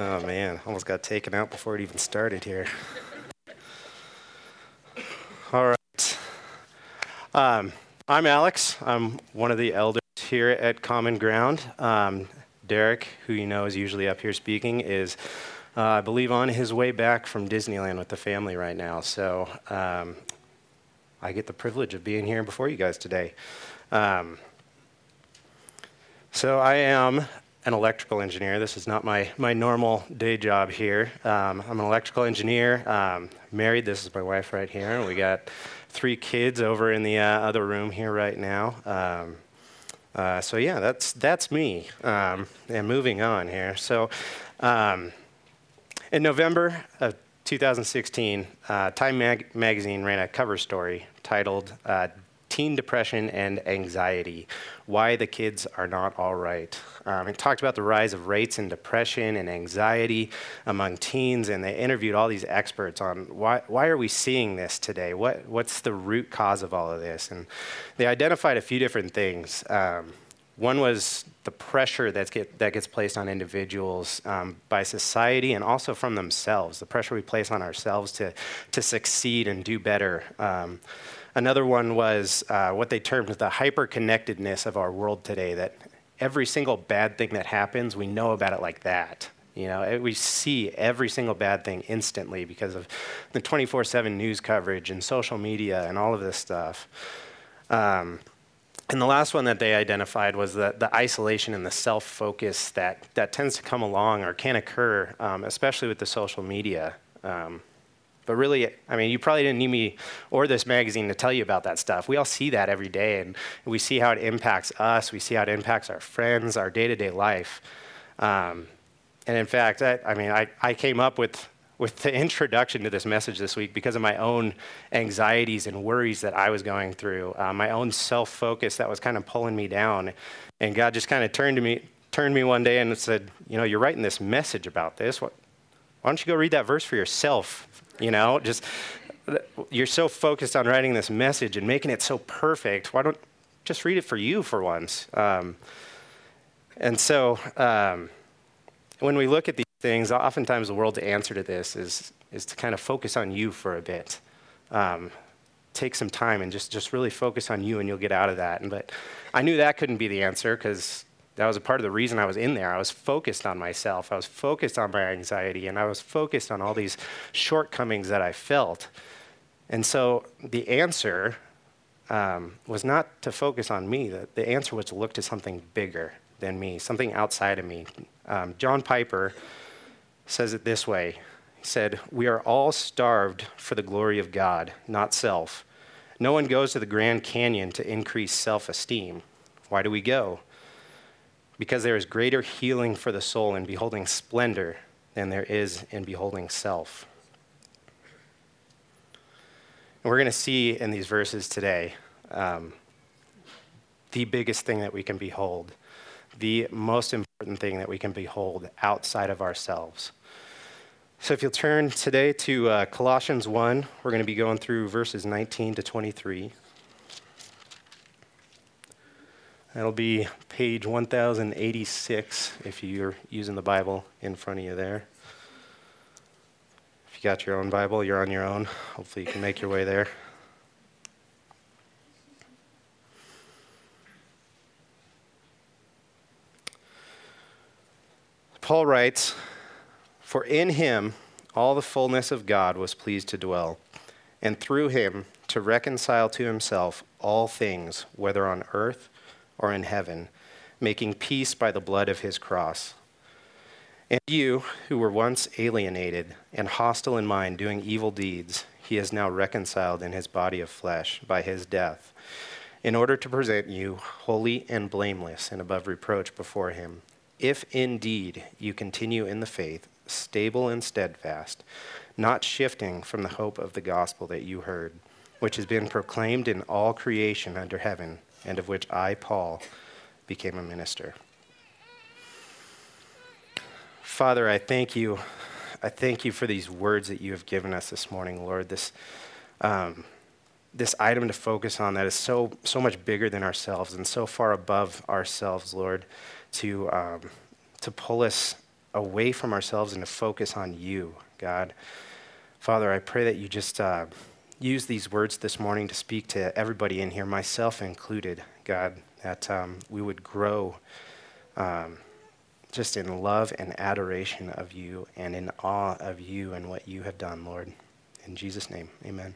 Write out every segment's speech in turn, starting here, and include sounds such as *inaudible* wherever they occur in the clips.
Oh man, almost got taken out before it even started here. All right. Um, I'm Alex. I'm one of the elders here at Common Ground. Um, Derek, who you know is usually up here speaking, is, uh, I believe, on his way back from Disneyland with the family right now. So um, I get the privilege of being here before you guys today. Um, so I am an electrical engineer. This is not my, my normal day job here. Um, I'm an electrical engineer, um, married. This is my wife right here. We got three kids over in the uh, other room here right now. Um, uh, so yeah, that's that's me. Um, and moving on here. So um, in November of 2016, uh, Time Mag- magazine ran a cover story titled uh, teen depression and anxiety, why the kids are not all right. Um, it talked about the rise of rates in depression and anxiety among teens, and they interviewed all these experts on why, why are we seeing this today? What, what's the root cause of all of this? And they identified a few different things. Um, one was the pressure that's get, that gets placed on individuals um, by society and also from themselves, the pressure we place on ourselves to, to succeed and do better. Um, Another one was uh, what they termed the hyper-connectedness of our world today, that every single bad thing that happens, we know about it like that. You know, we see every single bad thing instantly because of the 24/7 news coverage and social media and all of this stuff. Um, and the last one that they identified was the, the isolation and the self-focus that, that tends to come along or can occur, um, especially with the social media. Um, but really, I mean, you probably didn't need me or this magazine to tell you about that stuff. We all see that every day, and we see how it impacts us. We see how it impacts our friends, our day to day life. Um, and in fact, I, I mean, I, I came up with, with the *laughs* introduction to this message this week because of my own anxieties and worries that I was going through, uh, my own self focus that was kind of pulling me down. And God just kind of turned to me, turned me one day and said, You know, you're writing this message about this. Why don't you go read that verse for yourself? You know, just you're so focused on writing this message and making it so perfect. Why don't just read it for you for once? Um, and so, um, when we look at these things, oftentimes the world's answer to this is is to kind of focus on you for a bit. Um, take some time and just just really focus on you, and you'll get out of that. And but I knew that couldn't be the answer because that was a part of the reason I was in there. I was focused on myself. I was focused on my anxiety, and I was focused on all these shortcomings that I felt. And so the answer um, was not to focus on me. The, the, answer was to look to something bigger than me, something outside of me. Um, John Piper says it this way He said, We are all starved for the glory of God, not self. No one goes to the Grand Canyon to increase self esteem. Why do we go? Because there is greater healing for the soul in beholding splendor than there is in beholding self. And we're going to see in these verses today um, the biggest thing that we can behold, the most important thing that we can behold outside of ourselves. So if you'll turn today to uh, Colossians 1, we're going to be going through verses 19 to 23. That'll be page 1086 if you're using the Bible in front of you there. If you got your own Bible, you're on your own. Hopefully, you can make your way there. Paul writes, For in him all the fullness of God was pleased to dwell, and through him to reconcile to himself all things, whether on earth or in heaven, making peace by the blood of his cross. And you, who were once alienated and hostile in mind, doing evil deeds, he is now reconciled in his body of flesh by his death, in order to present you holy and blameless and above reproach before him. If indeed you continue in the faith, stable and steadfast, not shifting from the hope of the gospel that you heard, which has been proclaimed in all creation under heaven and of which I, Paul, became a minister. Father, I thank you. I thank you for these words that you have given us this morning, Lord. This, um, this item to focus on that is so, so much bigger than ourselves and so far above ourselves, Lord, to, um, to pull us away from ourselves and to focus on you, God. Father, I pray that you just uh, use these words this morning to speak to everybody in here, myself included, God, that um, we would grow um, just in love and adoration of you and in awe of you and what you have done, Lord. In Jesus' name, amen.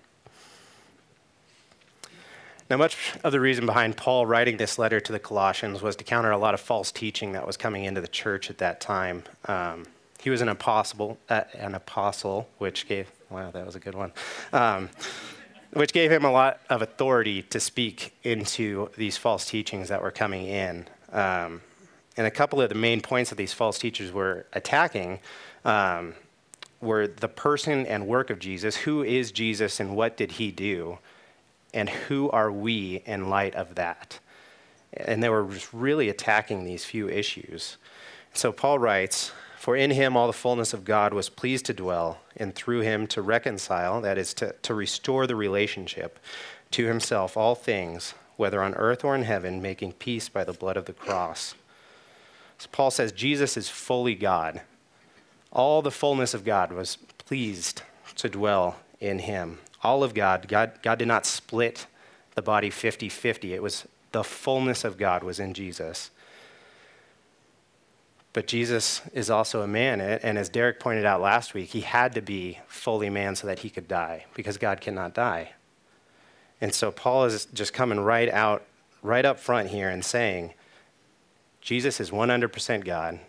Now, much of the reason behind Paul writing this letter to the Colossians was to counter a lot of false teaching that was coming into the church at that time. Um, he was an apostle, uh, an apostle, which gave wow, that was a good one, um, which gave him a lot of authority to speak into these false teachings that were coming in. Um, and a couple of the main points that these false teachers were attacking um, were the person and work of Jesus. Who is Jesus, and what did he do? and who are we in light of that? And they were just really attacking these few issues. So Paul writes, For in him all the fullness of God was pleased to dwell, and through him to reconcile, that is, to, to restore the relationship to himself, all things, whether on earth or in heaven, making peace by the blood of the cross. So Paul says Jesus is fully God. All the fullness of God was pleased to dwell in him all of God. God, God did not split the body 50 50. It was the fullness of God was in Jesus. But Jesus is also a man, and as Derek pointed out last week, he had to be fully man so that he could die, because God cannot die. And so Paul is just coming right out, right up front here and saying, Jesus is 100% God,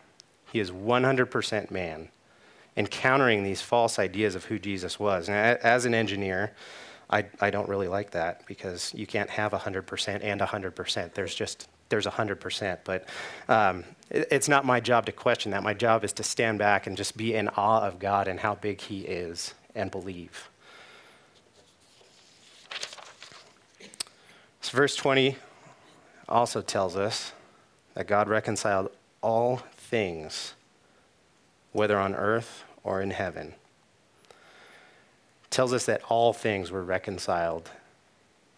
he is 100% man encountering these false ideas of who Jesus was. And as an engineer, I, I don't really like that because you can't have 100% and 100%. There's just, there's 100%. But um, it, it's not my job to question that. My job is to stand back and just be in awe of God and how big He is and believe. So verse 20 also tells us that God reconciled all things whether on earth or in heaven. It tells us that all things were reconciled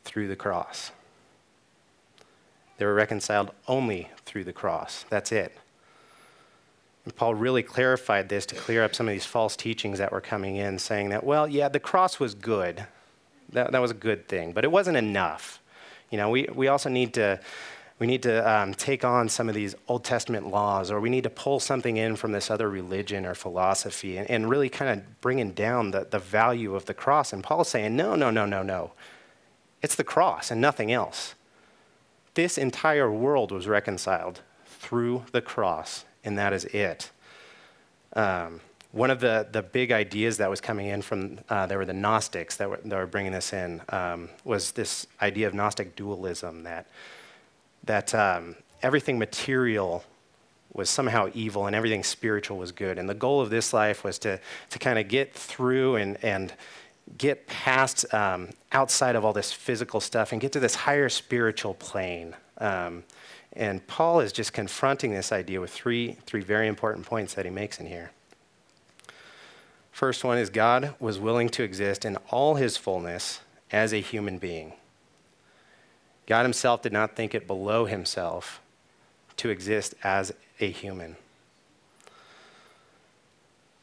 through the cross. They were reconciled only through the cross. That's it. And Paul really clarified this to clear up some of these false teachings that were coming in, saying that, well, yeah, the cross was good. That, that was a good thing, but it wasn't enough. You know, we, we also need to we need to um, take on some of these Old Testament laws, or we need to pull something in from this other religion or philosophy and, and really kind of bringing down the, the value of the cross. And Paul's saying, no, no, no, no, no. It's the cross and nothing else. This entire world was reconciled through the cross, and that is it. Um, one of the, the big ideas that was coming in from, uh, there were the Gnostics that were, that were bringing this in, um, was this idea of Gnostic dualism that that um, everything material was somehow evil and everything spiritual was good. And the goal of this life was to, to kind of get through and, and get past um, outside of all this physical stuff and get to this higher spiritual plane. Um, and Paul is just confronting this idea with three, three very important points that he makes in here. First one is God was willing to exist in all his fullness as a human being. God himself did not think it below himself to exist as a human.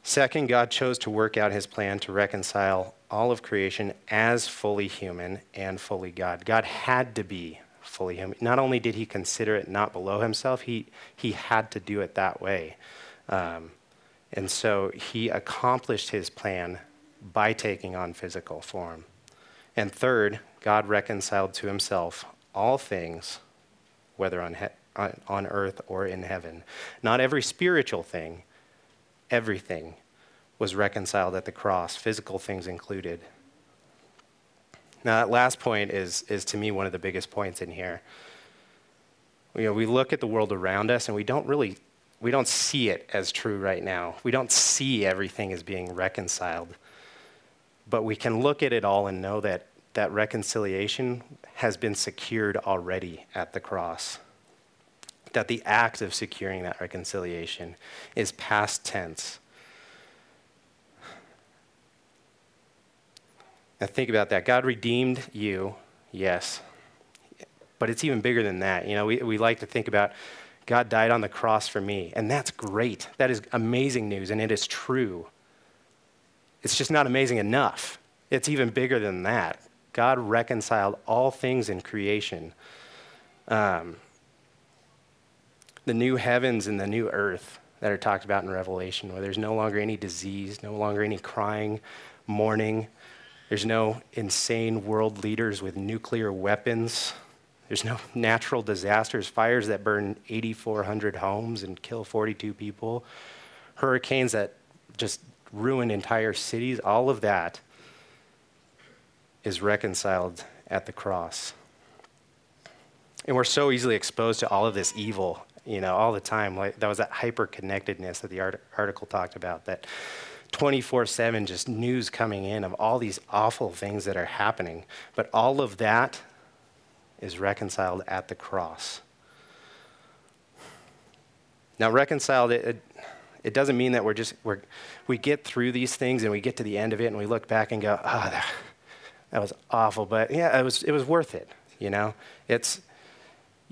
Second, God chose to work out his plan to reconcile all of creation as fully human and fully God. God had to be fully human. Not only did he consider it not below himself, he, he had to do it that way. Um, and so he accomplished his plan by taking on physical form. And third, God reconciled to himself all things, whether on, he- on earth or in heaven. Not every spiritual thing, everything was reconciled at the cross, physical things included. Now, that last point is, is to me one of the biggest points in here. You know, we look at the world around us and we don't really we don't see it as true right now. We don't see everything as being reconciled. But we can look at it all and know that that reconciliation has been secured already at the cross. That the act of securing that reconciliation is past tense. Now, think about that. God redeemed you, yes. But it's even bigger than that. You know, we, we like to think about God died on the cross for me. And that's great. That is amazing news, and it is true. It's just not amazing enough. It's even bigger than that. God reconciled all things in creation. Um, the new heavens and the new earth that are talked about in Revelation, where there's no longer any disease, no longer any crying, mourning. There's no insane world leaders with nuclear weapons. There's no *laughs* natural disasters, fires that burn 8,400 homes and kill 42 people, hurricanes that just ruin entire cities. All of that is reconciled at the cross. And we're so easily exposed to all of this evil, you know, all the time. Like that was that hyper connectedness that the art- article talked about. That 24 7 just news coming in of all these awful things that are happening. But all of that is reconciled at the cross. Now, reconciled, it, it, doesn't mean that we're just, we're, we get through these things and we get to the end of it and we look back and go, ah, oh, that, that was awful. But yeah, it was, it was worth it, you know? It's,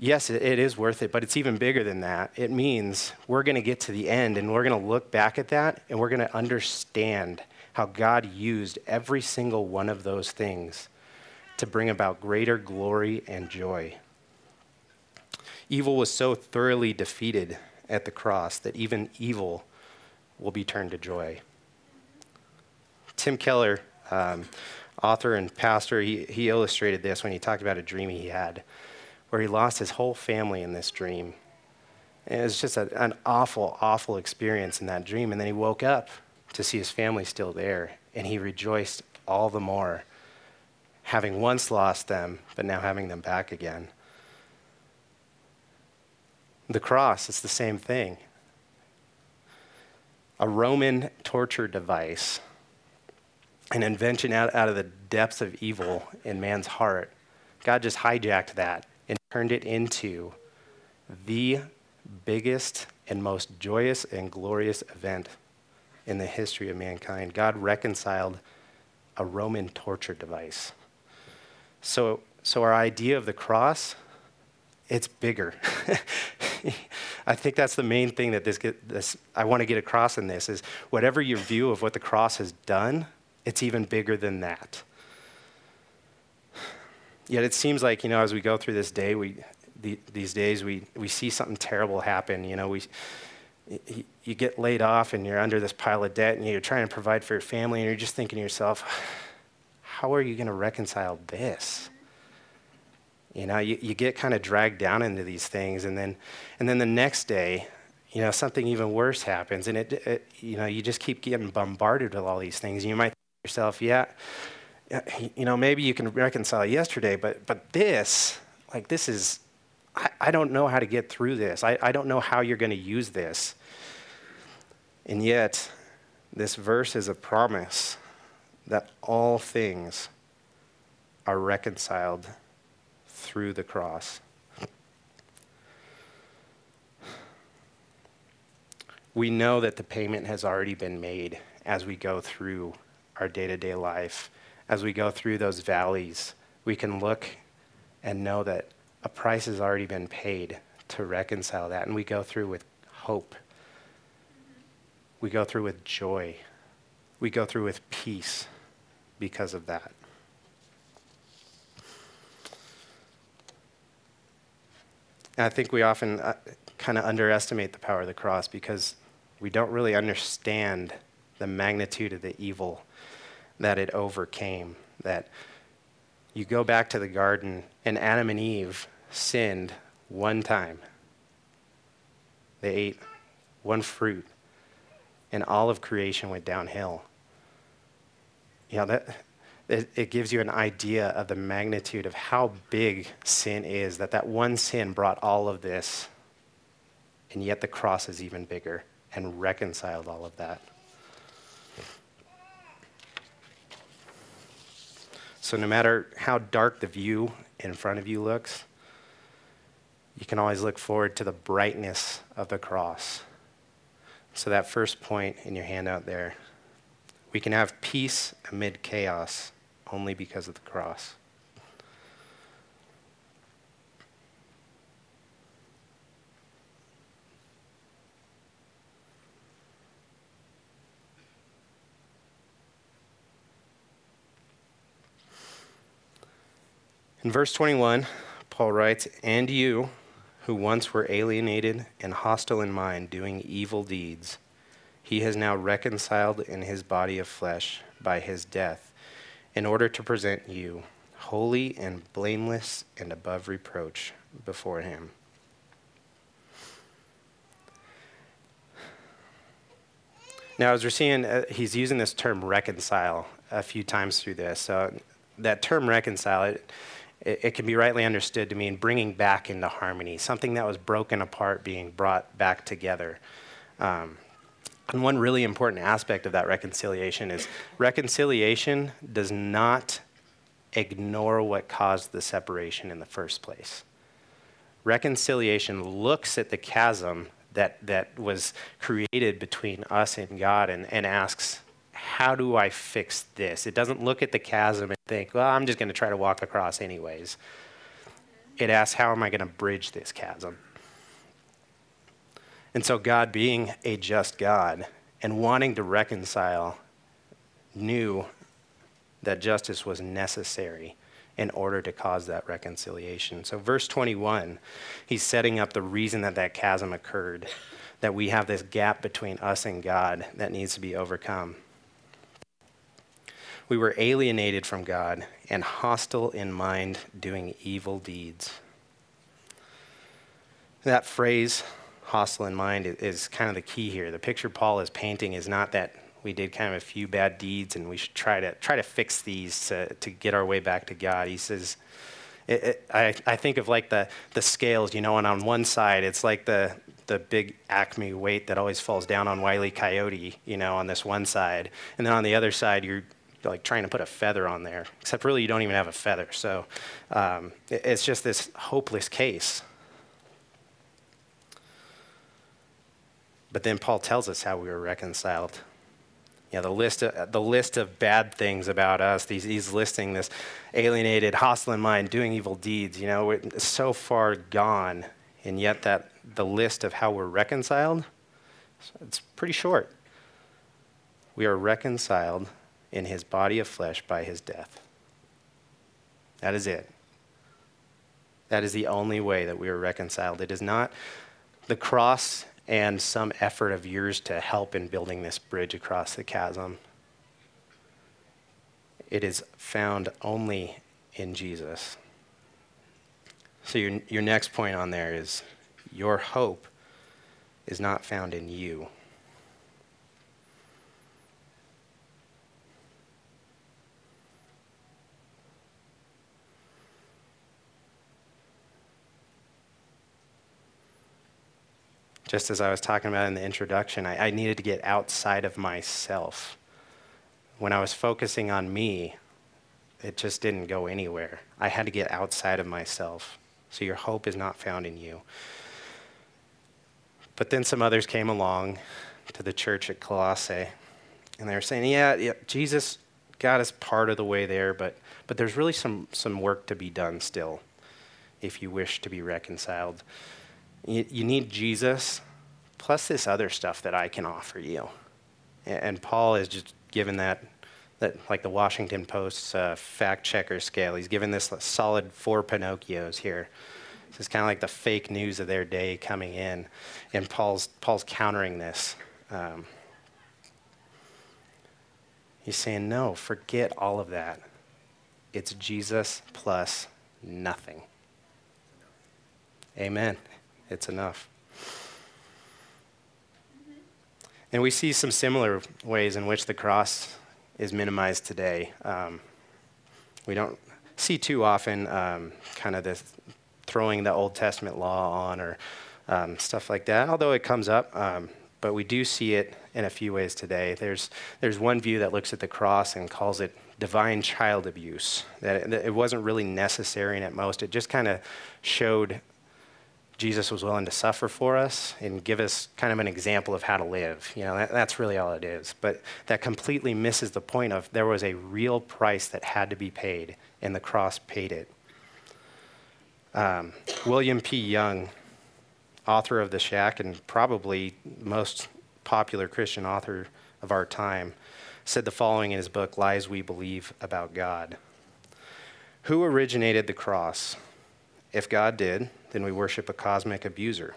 yes, it, is worth it, but it's even bigger than that. It means we're going to get to the end and we're going to look back at that and we're going to understand how God used every single one of those things to bring about greater glory and joy. Evil was so thoroughly defeated at the cross that even evil will be turned to joy. Tim Keller, um, author and pastor, he, he illustrated this when he talked about a dream he had where he lost his whole family in this dream. And it was just a, an awful, awful experience in that dream. And then he woke up to see his family still there, and he rejoiced all the more, having once lost them, but now having them back again. The cross, it's the same thing. A Roman torture device, an invention out, out of the depths of evil in man's heart. God just hijacked that and turned it into the biggest and most joyous and glorious event in the history of mankind. God reconciled a Roman torture device. So, so our idea of the cross, it's bigger. *laughs* I think that's the main thing that this, this I want to get across in this is whatever your view of what the cross has done, it's even bigger than that. Yet it seems like, you know, as we go through this day, we, the, these days, we, we see something terrible happen. You know, we, you, get laid off and you're under this pile of debt and you're trying to provide for your family and you're just thinking to yourself, how are you going to reconcile this? You know, you, you get kind of dragged down into these things, and then, and then the next day, you know, something even worse happens, and it, it you know, you just keep getting bombarded with all these things. And you might think yourself, yeah, you know, maybe you can reconcile yesterday, but, but this, like, this is, I, I don't know how to get through this. I, I don't know how you're going to use this. And yet, this verse is a promise that all things are reconciled through the cross. We know that the payment has already been made as we go through our day to day life as we go through those valleys, we can look and know that a price has already been paid to reconcile that. And we go through with hope. We go through with joy. We go through with peace because of that. And I think we often uh, kind of underestimate the power of the cross because we don't really understand the magnitude of the evil that it overcame. That you go back to the garden, and Adam and Eve sinned one time. They ate one fruit, and all of creation went downhill. You know, that, it, it gives you an idea of the magnitude of how big sin is, that that one sin brought all of this, and yet the cross is even bigger and reconciled all of that. So, no matter how dark the view in front of you looks, you can always look forward to the brightness of the cross. So, that first point in your handout there, we can have peace amid chaos only because of the cross. In verse 21, Paul writes, And you, who once were alienated and hostile in mind, doing evil deeds, he has now reconciled in his body of flesh by his death, in order to present you holy and blameless and above reproach before him. Now, as we're seeing, uh, he's using this term reconcile a few times through this. So, that term reconcile, it, it, it, can be rightly understood to mean bringing back into harmony, something that was broken apart being brought back together. Um, and one really important aspect of that reconciliation is reconciliation does not ignore what caused the separation in the first place. Reconciliation looks at the chasm that, that was created between us and God and, and asks, How do I fix this? It doesn't look at the chasm and think, Well, I'm just going to try to walk across anyways. It asks, How am I going to bridge this chasm? And so, God, being a just God and wanting to reconcile, knew that justice was necessary in order to cause that reconciliation. So, verse 21, he's setting up the reason that that chasm occurred, that we have this gap between us and God that needs to be overcome. We were alienated from God and hostile in mind, doing evil deeds. That phrase, hostile in mind, is kind of the key here. The picture Paul is painting is not that we did kind of a few bad deeds and we should try to try to fix these to, to get our way back to God. He says, it, it, I, I think of like the, the scales, you know, and on one side it's like the, the big acme weight that always falls down on Wiley. Coyote, you know, on this one side. And then on the other side, you're like trying to put a feather on there, except really you don't even have a feather. So um, it, it's just this hopeless case. But then Paul tells us how we were reconciled you know, the list of, the list of bad things about us. He's, he's listing this alienated, hostile in mind, doing evil deeds. You know, it's so far gone, and yet that the list of how we're reconciled, it's pretty short. We are reconciled in his body of flesh by his death. That is it. That is the only way that we are reconciled. It is not the cross and some effort of yours to help in building this bridge across the chasm. It is found only in Jesus. So, your, your next point on there is your hope is not found in you. Just as I was talking about in the introduction, I, I needed to get outside of myself. When I was focusing on me, it just didn't go anywhere. I had to get outside of myself. So your hope is not found in you. But then some others came along to the church at Colossae, and they were saying, yeah, yeah, Jesus got us part of the way there, but, but there's really some, some work to be done still if you wish to be reconciled. You, you need Jesus plus this other stuff that I can offer you. And Paul is just given that, that like the Washington Post's uh, fact checker scale. He's given this solid four Pinocchios here. This is kind of like the fake news of their day coming in, and Paul's Paul's countering this. Um, he's saying, no, forget all of that. It's Jesus plus nothing. Amen it's enough. And we see some similar ways in which the cross is minimized today. Um, we don't see too often um, kind of this throwing the Old Testament law on or um, stuff like that, although it comes up. Um, but we do see it in a few ways today. There's, there's one view that looks at the cross and calls it divine child abuse, that it, that it wasn't really necessary, and at most it just kind of showed Jesus was willing to suffer for us and give us kind of an example of how to live. You know, that, that's really all it is. But that completely misses the point of there was a real price that had to be paid, and the cross paid it. Um, William P. Young, author of The Shack and probably most popular Christian author of our time, said the following in his book, Lies We Believe About God. Who originated the cross? If God did, then we worship a cosmic abuser.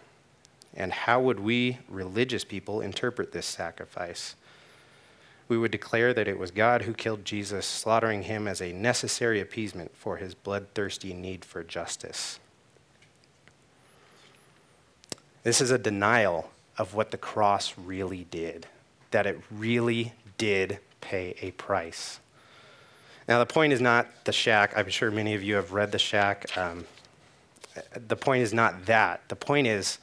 And how would we, religious people, interpret this sacrifice? We would declare that it was God who killed Jesus, slaughtering him as a necessary appeasement for his bloodthirsty need for justice. This is a denial of what the cross really did, that it really did pay a price. Now, the point is not the shack. I'm sure many of you have read the shack. Um, the point is not that. The point is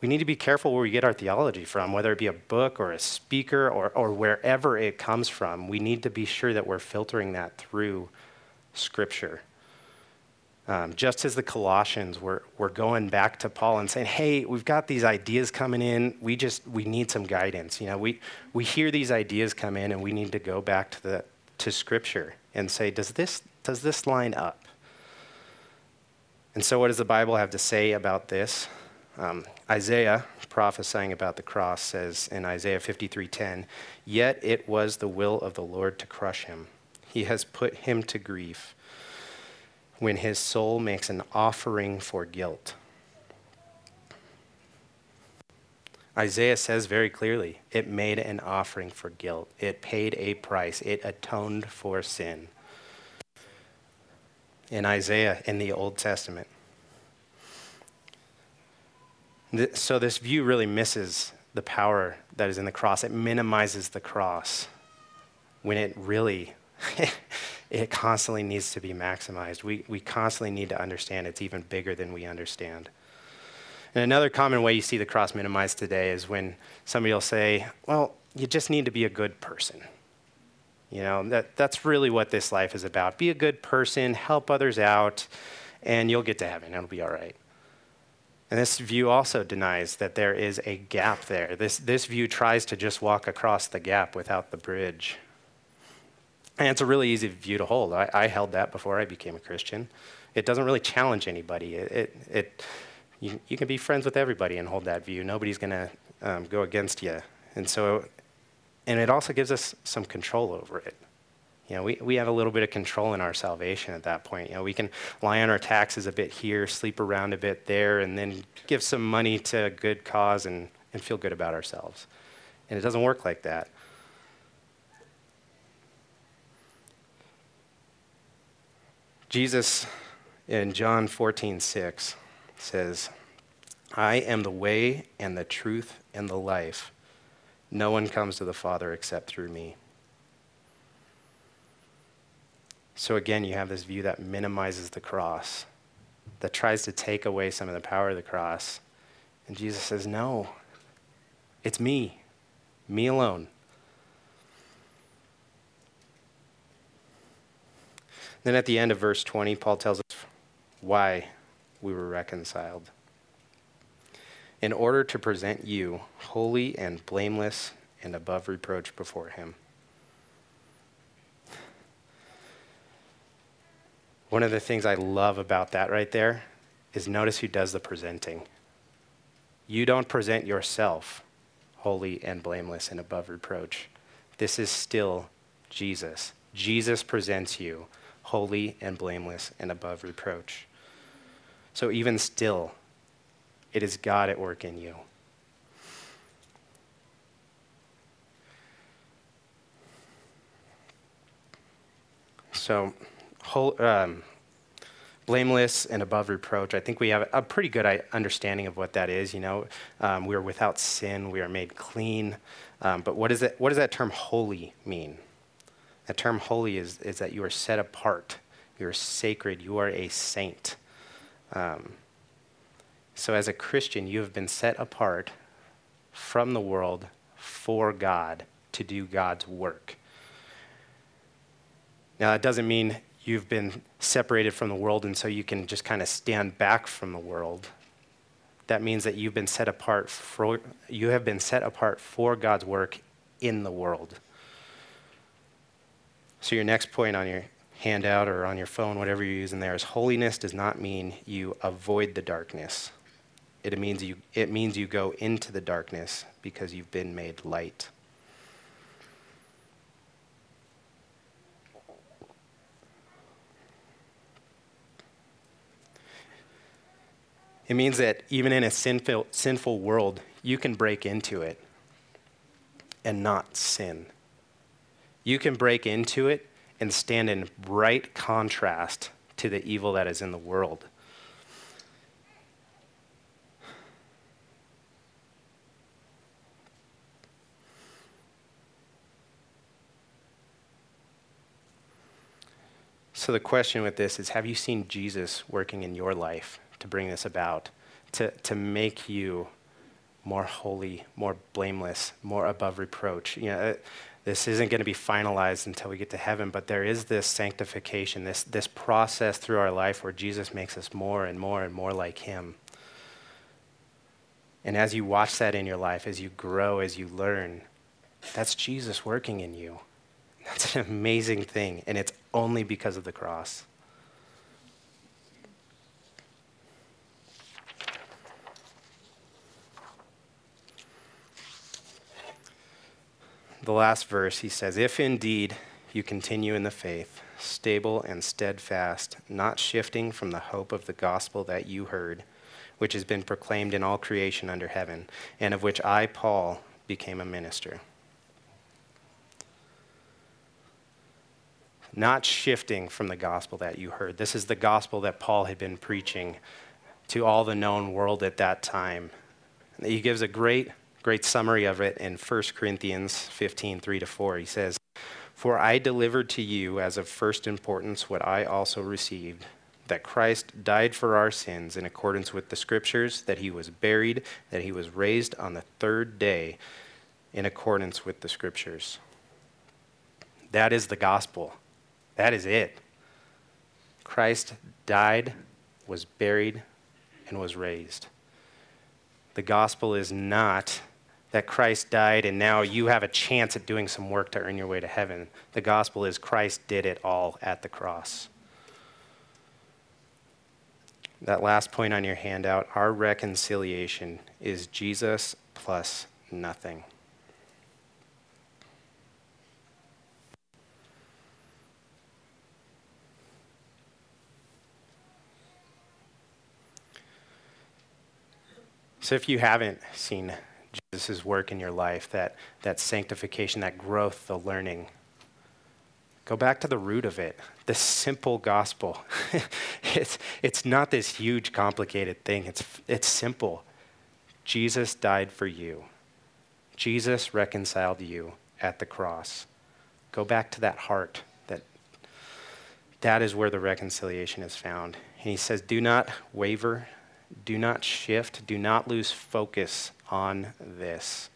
we need to be careful where we get our theology from, whether it be a book or a speaker or, or wherever it comes from. We need to be sure that we're filtering that through Scripture. Um, just as the Colossians were, were going back to Paul and saying, hey, we've got these ideas coming in. We just, we need some guidance. You know, we, we hear these ideas come in and we need to go back to, the, to Scripture and say, does this, does this line up? And so what does the Bible have to say about this? Um, Isaiah, prophesying about the cross, says in Isaiah 53:10, "Yet it was the will of the Lord to crush him. He has put him to grief." when his soul makes an offering for guilt. Isaiah says very clearly it made an offering for guilt, it paid a price, it atoned for sin. In Isaiah, in the Old Testament. So, this view really misses the power that is in the cross. It minimizes the cross when it really *laughs* it constantly needs to be maximized. We, we constantly need to understand it's even bigger than we understand. And another common way you see the cross minimized today is when somebody will say, well, you just need to be a good person. You know, that, that's really what this life is about. Be a good person, help others out, and you'll get to heaven. It'll be all right. And this view also denies that there is a gap there. This, this view tries to just walk across the gap without the bridge. And it's a really easy view to hold. I, I, held that before I became a Christian. It doesn't really challenge anybody. It, it, it you, you, can be friends with everybody and hold that view. Nobody's going to um, go against you. And so, and it also gives us some control over it. You know, we, we have a little bit of control in our salvation at that point. You know, we can lie on our taxes a bit here, sleep around a bit there, and then give some money to a good cause and, and feel good about ourselves. And it doesn't work like that. Jesus in John 14, 6 says, I am the way and the truth and the life. No one comes to the Father except through me. So again, you have this view that minimizes the cross, that tries to take away some of the power of the cross. And Jesus says, No, it's me, me alone. Then at the end of verse 20, Paul tells us why we were reconciled. In order to present you holy and blameless and above reproach before him. One of the things I love about that right there is notice who does the presenting. You don't present yourself holy and blameless and above reproach. This is still Jesus. Jesus presents you holy and blameless and above reproach. So even still, it is God at work in you. So, whole, um, blameless and above reproach. I think we have a pretty good understanding of what that is. You know, um, we are without sin. We are made clean. Um, but what, is it, what does that term holy mean? That term holy is, is that you are set apart, you are sacred, you are a saint. Um, so, as a Christian, you have been set apart from the world for God to do God's work. Now, that doesn't mean you've been separated from the world and so you can just kind of stand back from the world. That means that you've been set apart for, you have been set apart for God's work in the world. So, your next point on your handout or on your phone, whatever you're using there, is holiness does not mean you avoid the darkness. It means you, it means you go into the darkness because you've been made light. It means that even in a sinful, sinful world, you can break into it and not sin. You can break into it and stand in bright contrast to the evil that is in the world. So, the question with this is Have you seen Jesus working in your life to bring this about, to, to make you more holy, more blameless, more above reproach? You know, uh, this isn't going to be finalized until we get to heaven, but there is this sanctification, this, this process through our life where Jesus makes us more and more and more like Him. And as you watch that in your life, as you grow, as you learn, that's Jesus working in you. That's an amazing thing, and it's only because of the cross. The last verse, he says, If indeed you continue in the faith, stable and steadfast, not shifting from the hope of the gospel that you heard, which has been proclaimed in all creation under heaven, and of which I, Paul, became a minister. Not shifting from the gospel that you heard. This is the gospel that Paul had been preaching to all the known world at that time. He gives a great, great summary of it in 1 Corinthians 15, 3 to 4. He says, For I delivered to you as of first importance what I also received that Christ died for our sins in accordance with the scriptures, that he was buried, that he was raised on the third day in accordance with the scriptures. That is the gospel. That is it. Christ died, was buried, and was raised. The gospel is not that Christ died and now you have a chance at doing some work to earn your way to heaven. The gospel is Christ did it all at the cross. That last point on your handout our reconciliation is Jesus plus nothing. So if you haven't seen Jesus' work in your life, that, that sanctification, that growth, the learning, go back to the root of it the simple gospel. *laughs* it's, it's not this huge, complicated thing, it's, it's simple. Jesus died for you, Jesus reconciled you at the cross. Go back to that heart. That, that is where the reconciliation is found. And he says, Do not waver, do not shift, do not lose focus on this.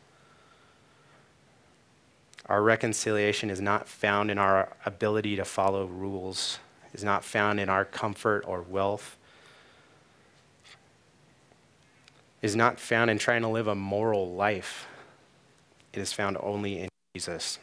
Our reconciliation is not found in our ability to follow rules, is not found in our comfort or wealth, is not found in trying to live a moral life. It is found only in Jesus.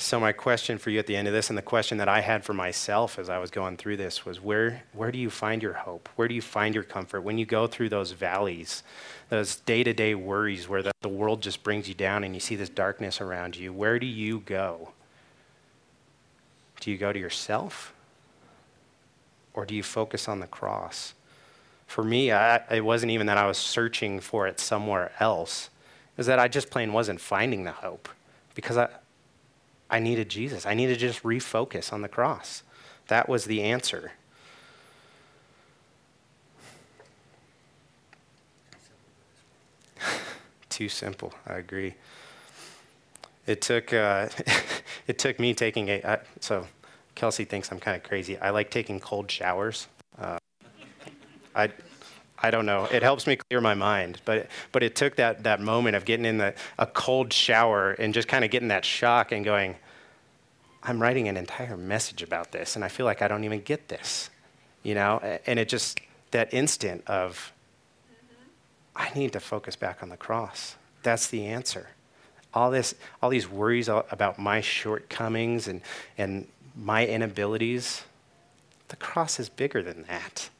So my question for you at the end of this, and the question that I had for myself as I was going through this, was where where do you find your hope? Where do you find your comfort when you go through those valleys, those day to day worries where the, the world just brings you down and you see this darkness around you? Where do you go? Do you go to yourself, or do you focus on the cross? For me, I, it wasn't even that I was searching for it somewhere else; is that I just plain wasn't finding the hope because I I needed Jesus. I needed to just refocus on the cross. That was the answer. *laughs* Too simple. I agree. It took uh, *laughs* it took me taking a uh, so Kelsey thinks I'm kind of crazy. I like taking cold showers. Uh, I I don't know. It helps me clear my mind. But, but it took that, that moment of getting in the, a cold shower and just kind of getting that shock and going, I'm writing an entire message about this, and I feel like I don't even get this. You know? And it just, that instant of, I need to focus back on the cross. That's the answer. All this, all these worries about my shortcomings and, and my inabilities, the cross is bigger than that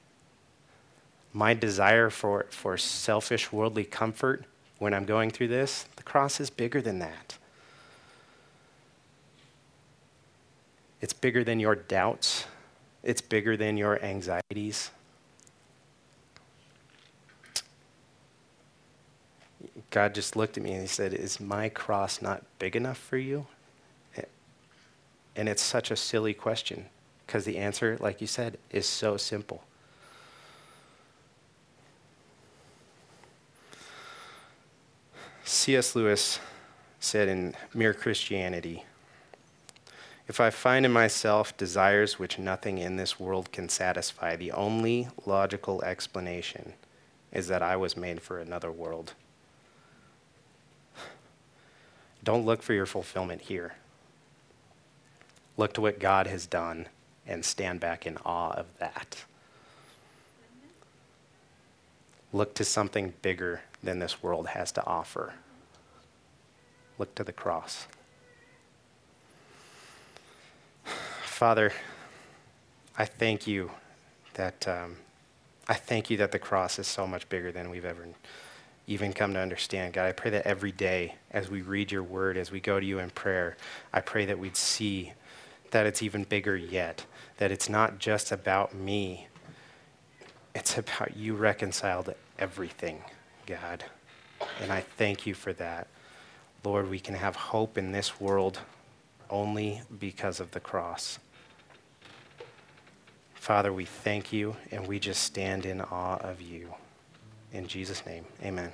my desire for, for selfish worldly comfort when I'm going through this, the cross is bigger than that. It's bigger than your doubts. It's bigger than your anxieties. God just looked at me and he said, Is my cross not big enough for you? And it's such a silly question because the answer, like you said, is so simple. C.S. Lewis said in Mere Christianity If I find in myself desires which nothing in this world can satisfy, the only logical explanation is that I was made for another world. Don't look for your fulfillment here. Look to what God has done and stand back in awe of that. Look to something bigger than this world has to offer. Look to the cross. Father, I thank you that um, I thank you that the cross is so much bigger than we've ever even come to understand. God, I pray that every day as we read your word, as we go to you in prayer, I pray that we'd see that it's even bigger yet, that it's not just about me, it's about you reconciled everything, God. And I thank you for that. Lord, we can have hope in this world only because of the cross. Father, we thank you and we just stand in awe of you. In Jesus' name, amen.